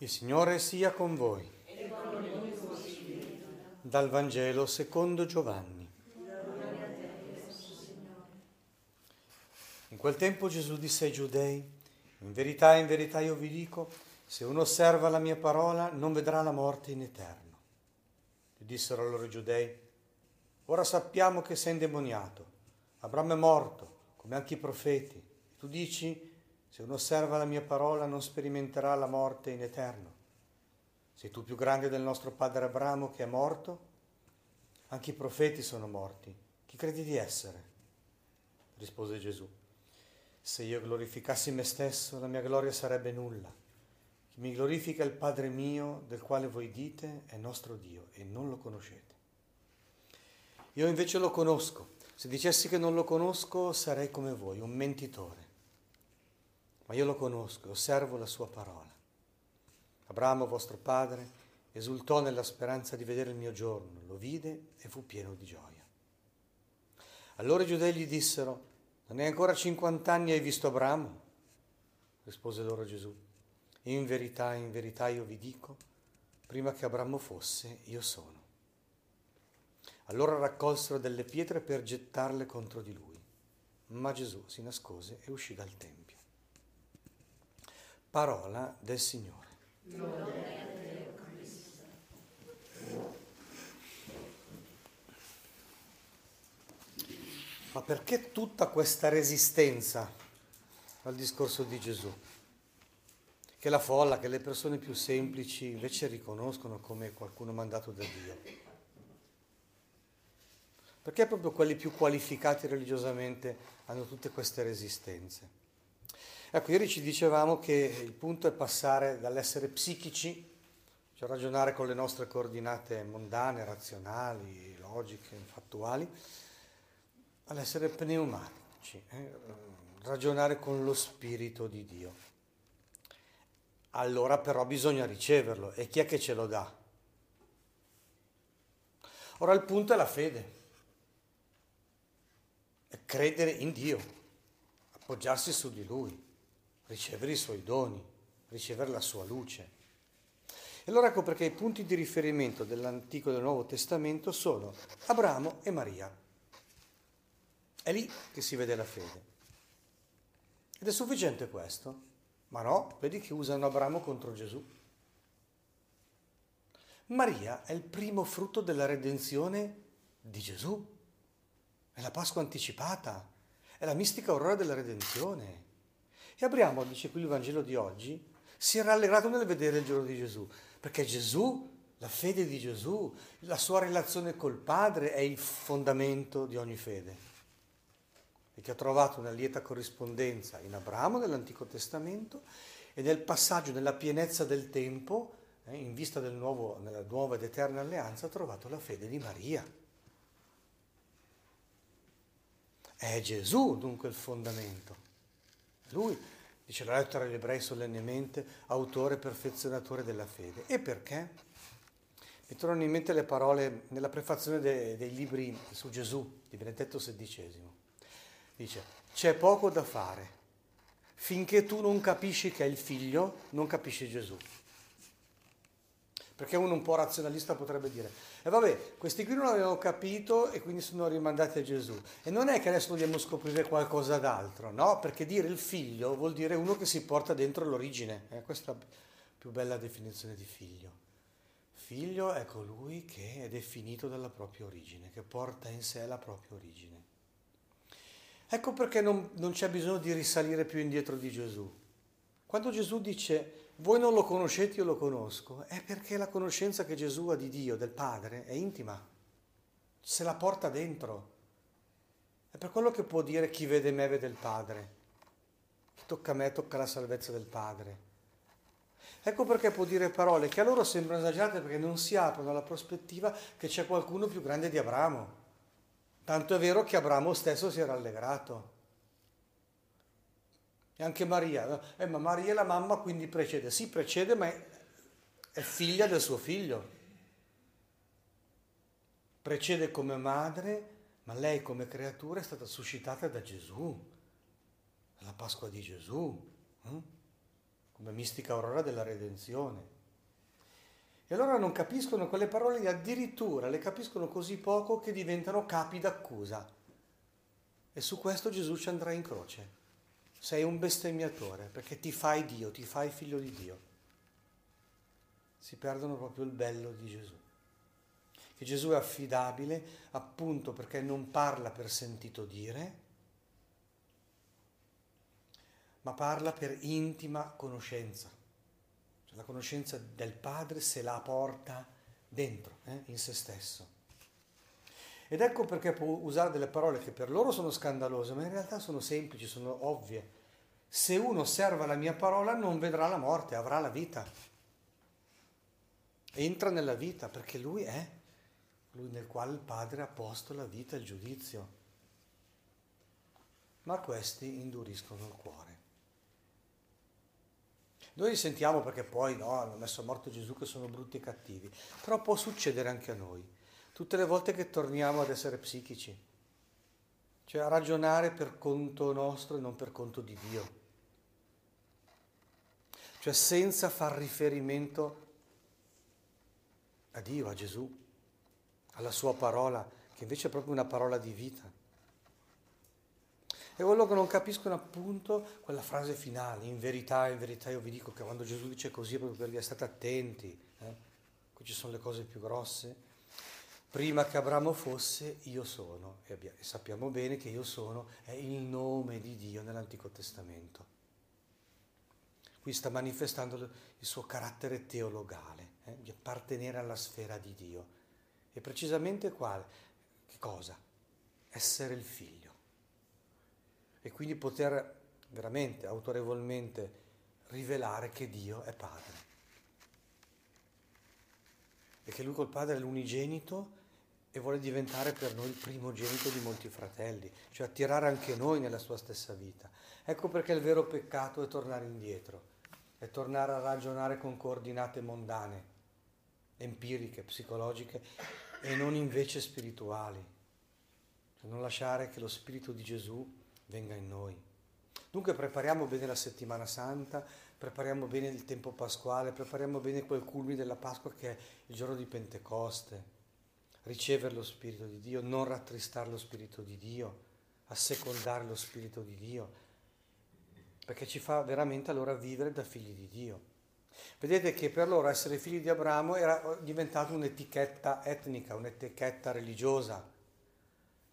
Il Signore sia con voi. Dal Vangelo secondo Giovanni. In quel tempo Gesù disse ai giudei, in verità, in verità io vi dico, se uno osserva la mia parola non vedrà la morte in eterno. Gli dissero allora i giudei, ora sappiamo che sei indemoniato, Abramo è morto, come anche i profeti. Tu dici, se uno osserva la mia parola non sperimenterà la morte in eterno. Sei tu più grande del nostro padre Abramo che è morto? Anche i profeti sono morti. Chi credi di essere? Rispose Gesù. Se io glorificassi me stesso, la mia gloria sarebbe nulla. Chi mi glorifica è il Padre mio, del quale voi dite è nostro Dio e non lo conoscete. Io invece lo conosco. Se dicessi che non lo conosco, sarei come voi, un mentitore ma io lo conosco, osservo la sua parola. Abramo, vostro padre, esultò nella speranza di vedere il mio giorno, lo vide e fu pieno di gioia. Allora i giudei gli dissero, non è ancora 50 anni hai visto Abramo? Rispose loro Gesù, in verità, in verità io vi dico, prima che Abramo fosse, io sono. Allora raccolsero delle pietre per gettarle contro di lui, ma Gesù si nascose e uscì dal tempio. Parola del Signore. Ma perché tutta questa resistenza al discorso di Gesù? Che la folla, che le persone più semplici invece riconoscono come qualcuno mandato da Dio. Perché proprio quelli più qualificati religiosamente hanno tutte queste resistenze? Ecco, ieri ci dicevamo che il punto è passare dall'essere psichici, cioè ragionare con le nostre coordinate mondane, razionali, logiche, fattuali, all'essere pneumatici, eh? ragionare con lo spirito di Dio. Allora però bisogna riceverlo e chi è che ce lo dà? Ora il punto è la fede, è credere in Dio, appoggiarsi su di Lui ricevere i suoi doni, ricevere la sua luce. E allora ecco perché i punti di riferimento dell'Antico e del Nuovo Testamento sono Abramo e Maria. È lì che si vede la fede. Ed è sufficiente questo? Ma no, vedi che usano Abramo contro Gesù. Maria è il primo frutto della redenzione di Gesù. È la Pasqua anticipata, è la mistica aurora della redenzione. E Abramo, dice qui il Vangelo di oggi, si è rallegrato nel vedere il giorno di Gesù, perché Gesù, la fede di Gesù, la sua relazione col Padre è il fondamento di ogni fede. E che ha trovato una lieta corrispondenza in Abramo nell'Antico Testamento e nel passaggio, nella pienezza del tempo, eh, in vista del nuovo, nella nuova ed eterna alleanza, ha trovato la fede di Maria. È Gesù dunque il fondamento. Lui, dice la lettera agli ebrei solennemente, autore e perfezionatore della fede. E perché? Mi tornano in mente le parole nella prefazione dei, dei libri su Gesù di Benedetto XVI. Dice, c'è poco da fare. Finché tu non capisci che è il figlio, non capisci Gesù. Perché uno un po' razionalista potrebbe dire, e vabbè, questi qui non avevano capito e quindi sono rimandati a Gesù. E non è che adesso dobbiamo scoprire qualcosa d'altro, no? Perché dire il figlio vuol dire uno che si porta dentro l'origine. Eh? Questa è la più bella definizione di figlio. Figlio è colui che è definito dalla propria origine, che porta in sé la propria origine. Ecco perché non, non c'è bisogno di risalire più indietro di Gesù. Quando Gesù dice voi non lo conoscete, io lo conosco, è perché la conoscenza che Gesù ha di Dio, del Padre, è intima, se la porta dentro. È per quello che può dire chi vede me vede il Padre, chi tocca a me tocca la salvezza del Padre. Ecco perché può dire parole che a loro sembrano esagerate perché non si aprono alla prospettiva che c'è qualcuno più grande di Abramo. Tanto è vero che Abramo stesso si era allegrato. E anche Maria, eh, ma Maria è la mamma, quindi precede. Sì, precede, ma è, figlia del suo figlio. Precede come madre, ma lei come creatura è stata suscitata da Gesù, alla Pasqua di Gesù. Eh? come mistica aurora della redenzione. E allora non capiscono quelle parole, addirittura le capiscono così poco che diventano capi d'accusa. E su questo Gesù ci andrà in croce. Sei un bestemmiatore perché ti fai Dio, ti fai figlio di Dio. Si perdono proprio il bello di Gesù. Che Gesù è affidabile appunto perché non parla per sentito dire, ma parla per intima conoscenza. Cioè, la conoscenza del Padre se la porta dentro, eh, in se stesso. Ed ecco perché può usare delle parole che per loro sono scandalose, ma in realtà sono semplici, sono ovvie. Se uno osserva la mia parola non vedrà la morte, avrà la vita. Entra nella vita perché lui è, lui nel quale il Padre ha posto la vita e il giudizio. Ma questi induriscono il cuore. Noi sentiamo perché poi no, hanno messo a morte Gesù che sono brutti e cattivi, però può succedere anche a noi, tutte le volte che torniamo ad essere psichici, cioè a ragionare per conto nostro e non per conto di Dio, cioè senza far riferimento a Dio, a Gesù, alla sua parola, che invece è proprio una parola di vita. E quello che non capiscono appunto quella frase finale, in verità, in verità io vi dico che quando Gesù dice così è proprio per dire state attenti, eh? qui ci sono le cose più grosse. Prima che Abramo fosse, io sono, e, sappiamo bene che io sono è il nome di Dio nell'Antico Testamento. Qui sta manifestando il suo carattere teologale, eh? di appartenere alla sfera di Dio. E precisamente quale? Che cosa? Essere il figlio e quindi poter veramente, autorevolmente rivelare che Dio è Padre e che Lui col Padre è l'unigenito e vuole diventare per noi il primogenito di molti fratelli, cioè attirare anche noi nella sua stessa vita. Ecco perché il vero peccato è tornare indietro, è tornare a ragionare con coordinate mondane, empiriche, psicologiche e non invece spirituali. Cioè non lasciare che lo Spirito di Gesù venga in noi. Dunque prepariamo bene la settimana santa, prepariamo bene il tempo pasquale, prepariamo bene quel culmine della Pasqua che è il giorno di Pentecoste. Ricevere lo Spirito di Dio, non rattristare lo Spirito di Dio, assecondare lo Spirito di Dio, perché ci fa veramente allora vivere da figli di Dio. Vedete che per loro essere figli di Abramo era diventato un'etichetta etnica, un'etichetta religiosa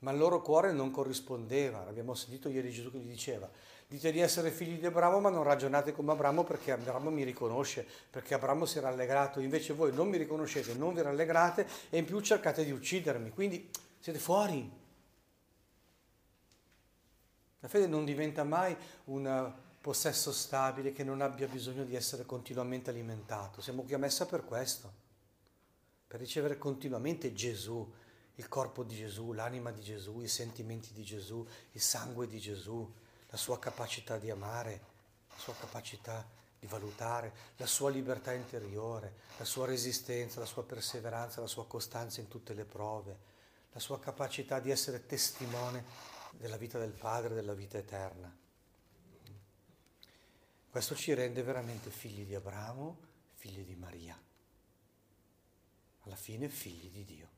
ma il loro cuore non corrispondeva. Abbiamo sentito ieri Gesù che gli diceva, dite di essere figli di Abramo, ma non ragionate come Abramo perché Abramo mi riconosce, perché Abramo si è rallegrato, invece voi non mi riconoscete, non vi rallegrate e in più cercate di uccidermi, quindi siete fuori. La fede non diventa mai un possesso stabile che non abbia bisogno di essere continuamente alimentato. Siamo qui a messa per questo, per ricevere continuamente Gesù, il corpo di Gesù, l'anima di Gesù, i sentimenti di Gesù, il sangue di Gesù, la sua capacità di amare, la sua capacità di valutare, la sua libertà interiore, la sua resistenza, la sua perseveranza, la sua costanza in tutte le prove, la sua capacità di essere testimone della vita del Padre, della vita eterna. Questo ci rende veramente figli di Abramo, figli di Maria, alla fine figli di Dio.